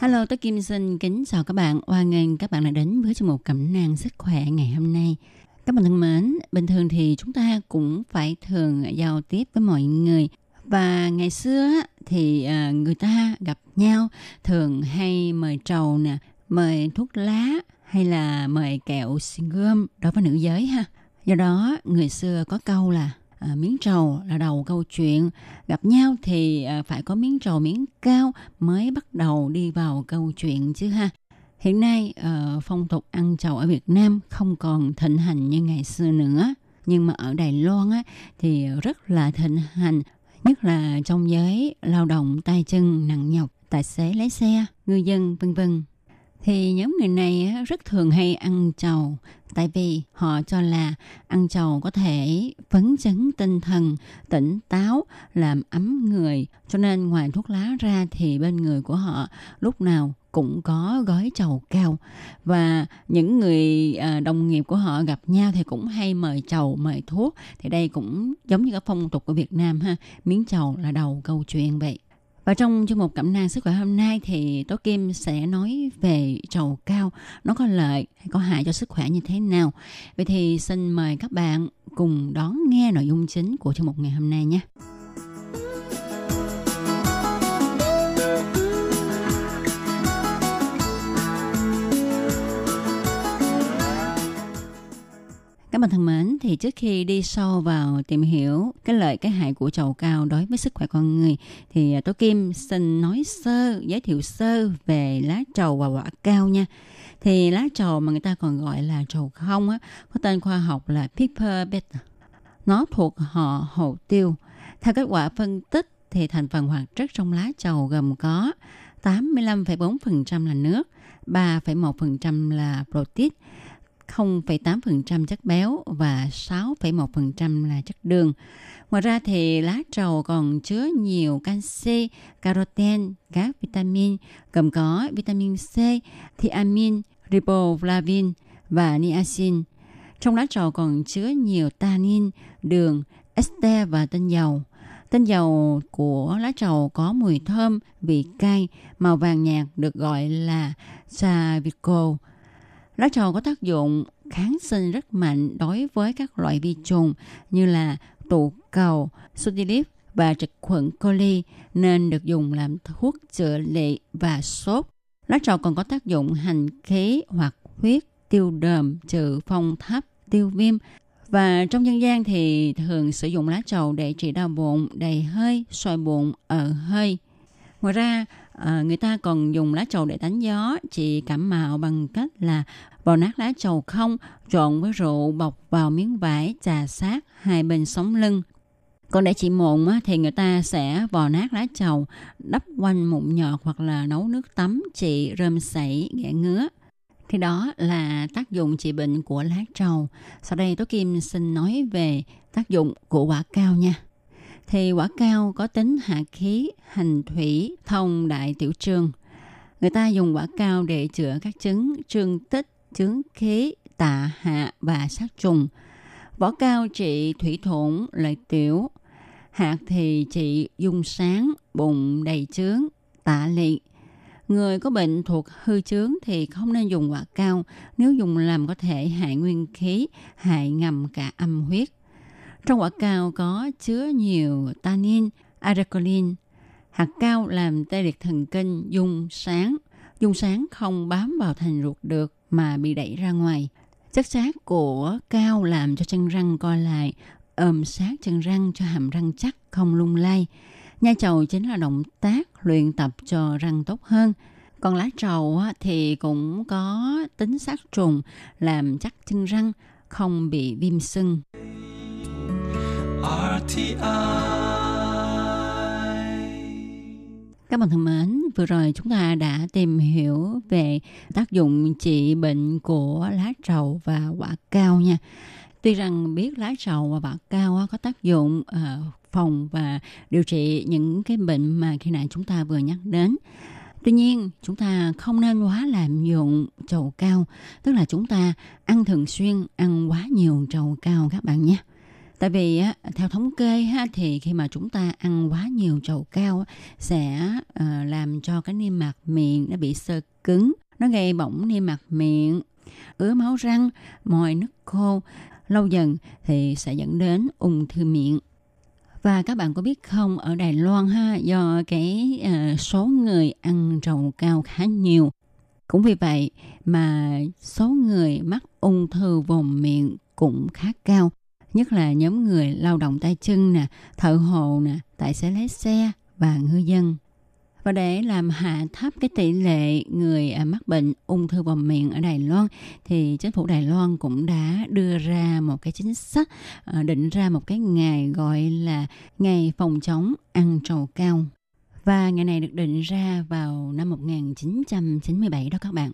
Hello, tôi Kim xin kính chào các bạn. Hoan nghênh các bạn đã đến với chương mục cẩm nang sức khỏe ngày hôm nay. Các bạn thân mến, bình thường thì chúng ta cũng phải thường giao tiếp với mọi người. Và ngày xưa thì à, người ta gặp nhau thường hay mời trầu nè, mời thuốc lá hay là mời kẹo xin gươm đối với nữ giới ha. Do đó, người xưa có câu là à, miếng trầu là đầu câu chuyện. Gặp nhau thì à, phải có miếng trầu miếng cao mới bắt đầu đi vào câu chuyện chứ ha. Hiện nay à, phong tục ăn trầu ở Việt Nam không còn thịnh hành như ngày xưa nữa. Nhưng mà ở Đài Loan á, thì rất là thịnh hành nhất là trong giới lao động tay chân nặng nhọc tài xế lái xe ngư dân vân vân thì nhóm người này rất thường hay ăn trầu. Tại vì họ cho là ăn trầu có thể phấn chấn tinh thần, tỉnh táo, làm ấm người. Cho nên ngoài thuốc lá ra thì bên người của họ lúc nào cũng có gói trầu cao và những người à, đồng nghiệp của họ gặp nhau thì cũng hay mời trầu, mời thuốc. Thì đây cũng giống như cái phong tục của Việt Nam ha, miếng trầu là đầu câu chuyện vậy và trong chương mục cẩm nang sức khỏe hôm nay thì Tố Kim sẽ nói về trầu cao nó có lợi hay có hại cho sức khỏe như thế nào. Vậy thì xin mời các bạn cùng đón nghe nội dung chính của chương mục ngày hôm nay nhé. Các bạn thân mến, thì trước khi đi sâu vào tìm hiểu cái lợi cái hại của trầu cao đối với sức khỏe con người thì à, Tố Kim xin nói sơ, giới thiệu sơ về lá trầu và quả cao nha. Thì lá trầu mà người ta còn gọi là trầu không á, có tên khoa học là Piper beta. Nó thuộc họ hồ tiêu. Theo kết quả phân tích thì thành phần hoạt chất trong lá trầu gồm có 85,4% là nước, 3,1% là protein, 0,8% chất béo và 6,1% là chất đường. Ngoài ra thì lá trầu còn chứa nhiều canxi, caroten, các vitamin gồm có vitamin C, thiamin, riboflavin và niacin. Trong lá trầu còn chứa nhiều tannin, đường, ester và tinh dầu. Tinh dầu của lá trầu có mùi thơm, vị cay, màu vàng nhạt được gọi là savico. Lá trầu có tác dụng kháng sinh rất mạnh đối với các loại vi trùng như là tụ cầu, sudilip và trực khuẩn coli nên được dùng làm thuốc chữa lệ và sốt. Lá trầu còn có tác dụng hành khí hoặc huyết, tiêu đờm, trừ phong thấp, tiêu viêm. Và trong dân gian thì thường sử dụng lá trầu để trị đau bụng, đầy hơi, soi bụng, ở hơi. Ngoài ra, ờ, người ta còn dùng lá trầu để đánh gió, trị cảm mạo bằng cách là vào nát lá trầu không, trộn với rượu bọc vào miếng vải trà sát hai bên sống lưng. Còn để trị mụn á, thì người ta sẽ vò nát lá trầu, đắp quanh mụn nhọt hoặc là nấu nước tắm trị rơm sảy, ghẻ ngứa. Thì đó là tác dụng trị bệnh của lá trầu. Sau đây Tố Kim xin nói về tác dụng của quả cao nha thì quả cao có tính hạ khí, hành thủy, thông đại tiểu trương. Người ta dùng quả cao để chữa các chứng trương tích, chứng khí, tạ hạ và sát trùng. Vỏ cao trị thủy thủng, lợi tiểu. Hạt thì trị dung sáng, bụng đầy trướng tạ liệt. Người có bệnh thuộc hư chướng thì không nên dùng quả cao, nếu dùng làm có thể hại nguyên khí, hại ngầm cả âm huyết. Trong quả cao có chứa nhiều tannin, aracolin. Hạt cao làm tê liệt thần kinh dung sáng. Dung sáng không bám vào thành ruột được mà bị đẩy ra ngoài. Chất xác của cao làm cho chân răng co lại, ôm sát chân răng cho hàm răng chắc không lung lay. Nhai trầu chính là động tác luyện tập cho răng tốt hơn. Còn lá trầu thì cũng có tính sát trùng làm chắc chân răng không bị viêm sưng. Các bạn thân mến, vừa rồi chúng ta đã tìm hiểu về tác dụng trị bệnh của lá trầu và quả cao nha. Tuy rằng biết lá trầu và quả cao có tác dụng ờ, phòng và điều trị những cái bệnh mà khi nãy chúng ta vừa nhắc đến. Tuy nhiên, chúng ta không nên quá làm dụng trầu cao, tức là chúng ta ăn thường xuyên, ăn quá nhiều trầu cao các bạn nhé. Tại vì theo thống kê thì khi mà chúng ta ăn quá nhiều trầu cao sẽ ờ, làm cho cái niêm mạc miệng nó bị sơ cứng, nó gây bỏng niêm mạc miệng, ứa máu răng, mòi nước khô. Lâu dần thì sẽ dẫn đến ung thư miệng. Và các bạn có biết không, ở Đài Loan ha, do cái uh, số người ăn trầu cao khá nhiều, cũng vì vậy mà số người mắc ung thư vùng miệng cũng khá cao nhất là nhóm người lao động tay chân nè, thợ hồ nè, tài xế lái xe và ngư dân. Và để làm hạ thấp cái tỷ lệ người à, mắc bệnh ung thư vòm miệng ở Đài Loan thì chính phủ Đài Loan cũng đã đưa ra một cái chính sách à, định ra một cái ngày gọi là ngày phòng chống ăn trầu cao. Và ngày này được định ra vào năm 1997 đó các bạn.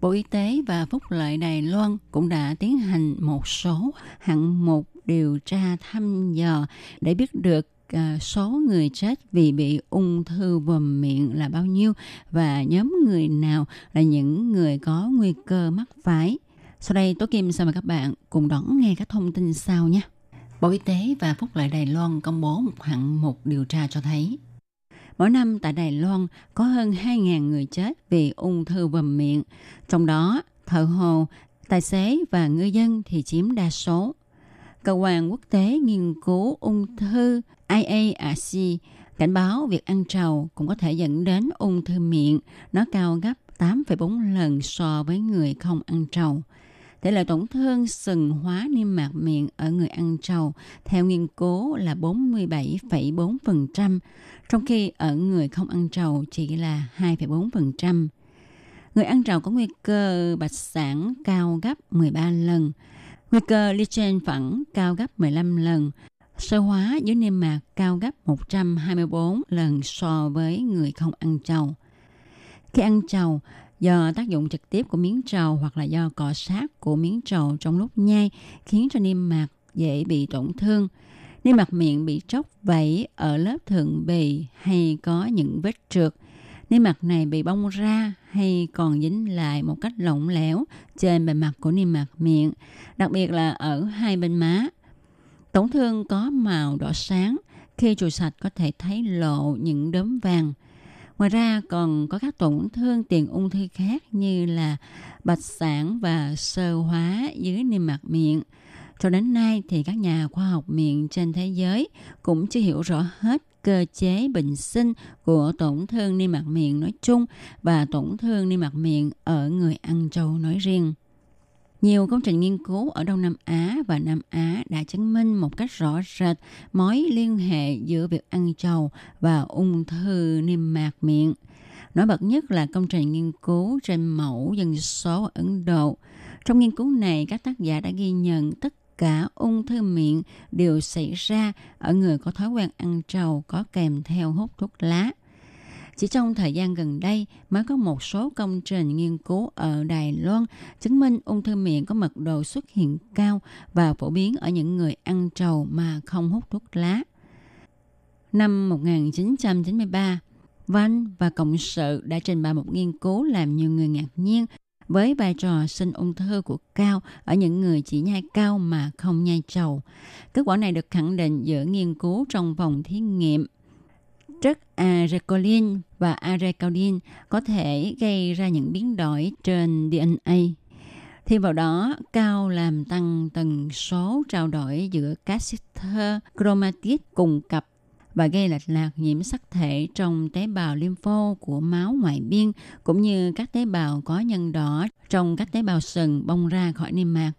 Bộ Y tế và Phúc lợi Đài Loan cũng đã tiến hành một số hạng mục điều tra thăm dò để biết được à, số người chết vì bị ung thư vòm miệng là bao nhiêu và nhóm người nào là những người có nguy cơ mắc phải. Sau đây, Tố Kim xin mời các bạn cùng đón nghe các thông tin sau nhé. Bộ Y tế và Phúc lợi Đài Loan công bố một hạng mục điều tra cho thấy Mỗi năm tại Đài Loan có hơn 2.000 người chết vì ung thư vòm miệng. Trong đó, thợ hồ, tài xế và ngư dân thì chiếm đa số. Cơ quan quốc tế nghiên cứu ung thư IARC cảnh báo việc ăn trầu cũng có thể dẫn đến ung thư miệng. Nó cao gấp 8,4 lần so với người không ăn trầu. Tỷ lệ tổn thương sừng hóa niêm mạc miệng ở người ăn trầu theo nghiên cứu là 47,4%, trong khi ở người không ăn trầu chỉ là 2,4%. Người ăn trầu có nguy cơ bạch sản cao gấp 13 lần, nguy cơ lichen phẳng cao gấp 15 lần, sơ hóa dưới niêm mạc cao gấp 124 lần so với người không ăn trầu. Khi ăn trầu, do tác dụng trực tiếp của miếng trầu hoặc là do cọ sát của miếng trầu trong lúc nhai khiến cho niêm mạc dễ bị tổn thương. Niêm mạc miệng bị tróc vẩy ở lớp thượng bì hay có những vết trượt. Niêm mạc này bị bong ra hay còn dính lại một cách lỏng lẻo trên bề mặt của niêm mạc miệng, đặc biệt là ở hai bên má. Tổn thương có màu đỏ sáng, khi chùi sạch có thể thấy lộ những đốm vàng – Ngoài ra còn có các tổn thương tiền ung thư khác như là bạch sản và sơ hóa dưới niêm mạc miệng. Cho đến nay thì các nhà khoa học miệng trên thế giới cũng chưa hiểu rõ hết cơ chế bệnh sinh của tổn thương niêm mạc miệng nói chung và tổn thương niêm mạc miệng ở người ăn trâu nói riêng. Nhiều công trình nghiên cứu ở Đông Nam Á và Nam Á đã chứng minh một cách rõ rệt mối liên hệ giữa việc ăn trầu và ung thư niêm mạc miệng. Nổi bật nhất là công trình nghiên cứu trên mẫu dân số ở Ấn Độ. Trong nghiên cứu này, các tác giả đã ghi nhận tất cả ung thư miệng đều xảy ra ở người có thói quen ăn trầu có kèm theo hút thuốc lá. Chỉ trong thời gian gần đây mới có một số công trình nghiên cứu ở Đài Loan chứng minh ung thư miệng có mật độ xuất hiện cao và phổ biến ở những người ăn trầu mà không hút thuốc lá. Năm 1993, Văn và Cộng sự đã trình bày một nghiên cứu làm nhiều người ngạc nhiên với vai trò sinh ung thư của cao ở những người chỉ nhai cao mà không nhai trầu. Kết quả này được khẳng định giữa nghiên cứu trong phòng thí nghiệm chất arecolin và arecaudin có thể gây ra những biến đổi trên DNA. Thêm vào đó, cao làm tăng tần số trao đổi giữa các sister chromatid cùng cặp và gây lệch lạc nhiễm sắc thể trong tế bào lympho của máu ngoại biên cũng như các tế bào có nhân đỏ trong các tế bào sừng bong ra khỏi niêm mạc.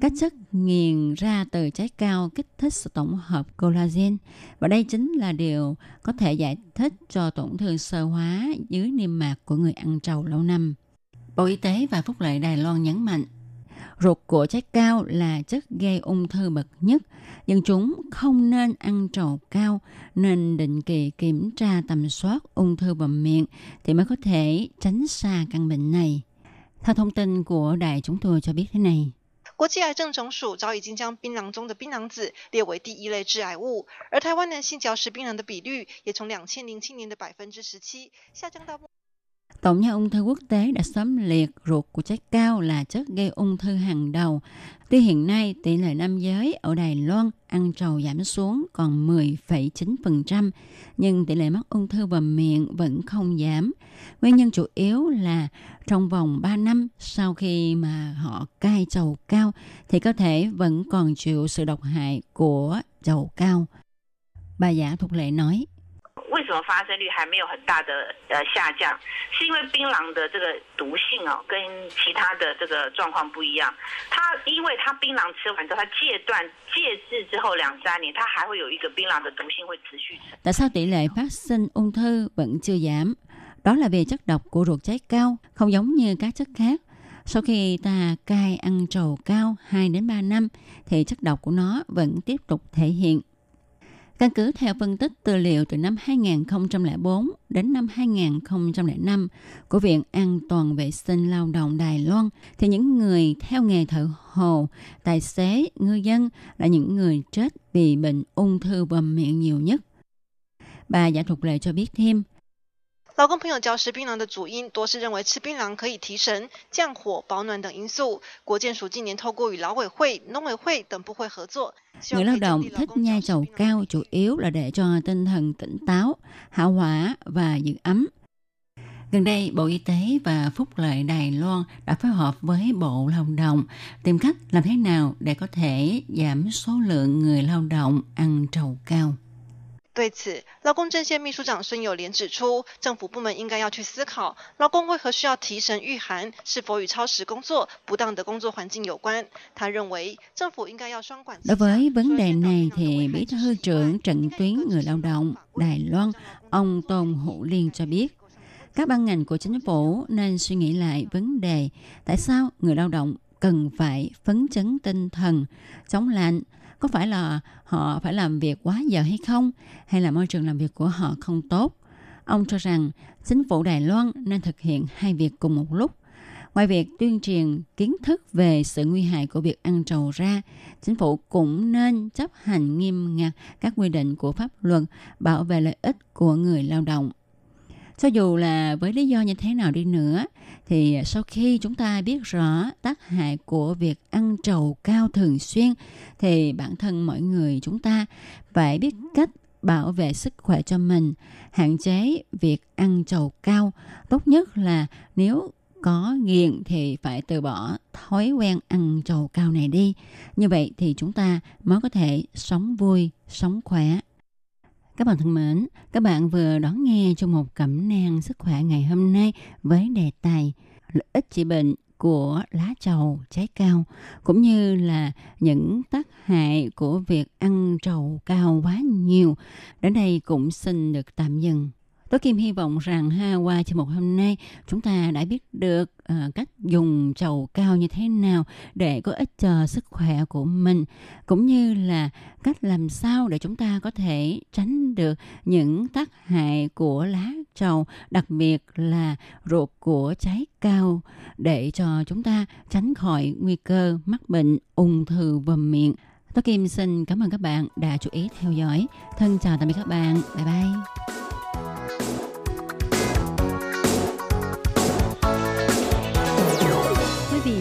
Các chất nghiền ra từ trái cao kích thích sự tổng hợp collagen và đây chính là điều có thể giải thích cho tổn thương sơ hóa dưới niêm mạc của người ăn trầu lâu năm. Bộ Y tế và Phúc lợi Đài Loan nhấn mạnh ruột của trái cao là chất gây ung thư bậc nhất. Dân chúng không nên ăn trầu cao, nên định kỳ kiểm tra tầm soát ung thư bầm miệng thì mới có thể tránh xa căn bệnh này. Theo thông tin của đài chúng tôi cho biết thế này. 国际癌症总署早已经将槟榔中的槟榔子列为第一类致癌物，而台湾男性嚼食槟榔的比率也从两千零七年的百分之十七下降到。Tổng nhà ung thư quốc tế đã sớm liệt ruột của trái cao là chất gây ung thư hàng đầu. Tuy hiện nay tỷ lệ nam giới ở Đài Loan ăn trầu giảm xuống còn 10,9%, nhưng tỷ lệ mắc ung thư bầm miệng vẫn không giảm. Nguyên nhân chủ yếu là trong vòng 3 năm sau khi mà họ cai trầu cao thì cơ thể vẫn còn chịu sự độc hại của trầu cao. Bà giả thuộc Lệ nói. 为什么发生率还没有很大的呃下降？是因为槟榔的这个毒性哦，跟其他的这个状况不一样。它因为它槟榔吃完之后，它戒断戒治之后两三年，它还会有一个槟榔的毒性会持续。Tại sao tỷ lệ phát sinh ung thư vẫn chưa giảm? Đó là vì chất độc của ruột trái cao không giống như các chất khác. Sau khi ta cai ăn trầu cao 2 đến 3 năm thì chất độc của nó vẫn tiếp tục thể hiện Căn cứ theo phân tích tư liệu từ năm 2004 đến năm 2005 của Viện An toàn vệ sinh lao động Đài Loan, thì những người theo nghề thợ hồ, tài xế, ngư dân là những người chết vì bệnh ung thư bầm miệng nhiều nhất. Bà Giả Thục Lệ cho biết thêm, 老公朋友嚼食槟榔的主因多是认为吃槟榔可以提神、降火、保暖等因素。国健署近年透过与劳委会、农委会等部会合作，người lao động thích nhai trầu cao chủ yếu là để cho tinh thần tỉnh táo, hảo hỏa và giữ ấm. Gần đây, Bộ Y tế và Phúc lợi Đài Loan đã phối hợp với Bộ Lao động tìm cách làm thế nào để có thể giảm số lượng người lao động ăn trầu cao. 对此，劳工阵线秘书长孙友莲指出，政府部门应该要去思考，劳工为何需要提神御寒，是否与超时工作、不当的工作环境有关？他认为，政府应该要双管。Đối với vấn đề này thì Bí thư trưởng trận tuyến người lao động Đài Loan, ông Tôn Hữu Liên cho biết, các ban ngành của chính phủ nên suy nghĩ lại vấn đề tại sao người lao động cần phải phấn chấn tinh thần, chống lạnh, có phải là họ phải làm việc quá giờ hay không? Hay là môi trường làm việc của họ không tốt? Ông cho rằng chính phủ đài loan nên thực hiện hai việc cùng một lúc. Ngoài việc tuyên truyền kiến thức về sự nguy hại của việc ăn trầu ra, chính phủ cũng nên chấp hành nghiêm ngặt các quy định của pháp luật bảo vệ lợi ích của người lao động cho dù là với lý do như thế nào đi nữa, thì sau khi chúng ta biết rõ tác hại của việc ăn trầu cao thường xuyên, thì bản thân mọi người chúng ta phải biết cách bảo vệ sức khỏe cho mình, hạn chế việc ăn trầu cao. Tốt nhất là nếu có nghiện thì phải từ bỏ thói quen ăn trầu cao này đi. Như vậy thì chúng ta mới có thể sống vui, sống khỏe các bạn thân mến, các bạn vừa đón nghe trong một cẩm nang sức khỏe ngày hôm nay với đề tài lợi ích trị bệnh của lá trầu trái cao cũng như là những tác hại của việc ăn trầu cao quá nhiều. Đến đây cũng xin được tạm dừng. Tôi Kim hy vọng rằng ha qua chương một hôm nay chúng ta đã biết được uh, cách dùng trầu cao như thế nào để có ích cho sức khỏe của mình cũng như là cách làm sao để chúng ta có thể tránh được những tác hại của lá trầu đặc biệt là ruột của trái cao để cho chúng ta tránh khỏi nguy cơ mắc bệnh ung thư vòm miệng. Tôi Kim xin cảm ơn các bạn đã chú ý theo dõi. Thân chào tạm biệt các bạn. Bye bye.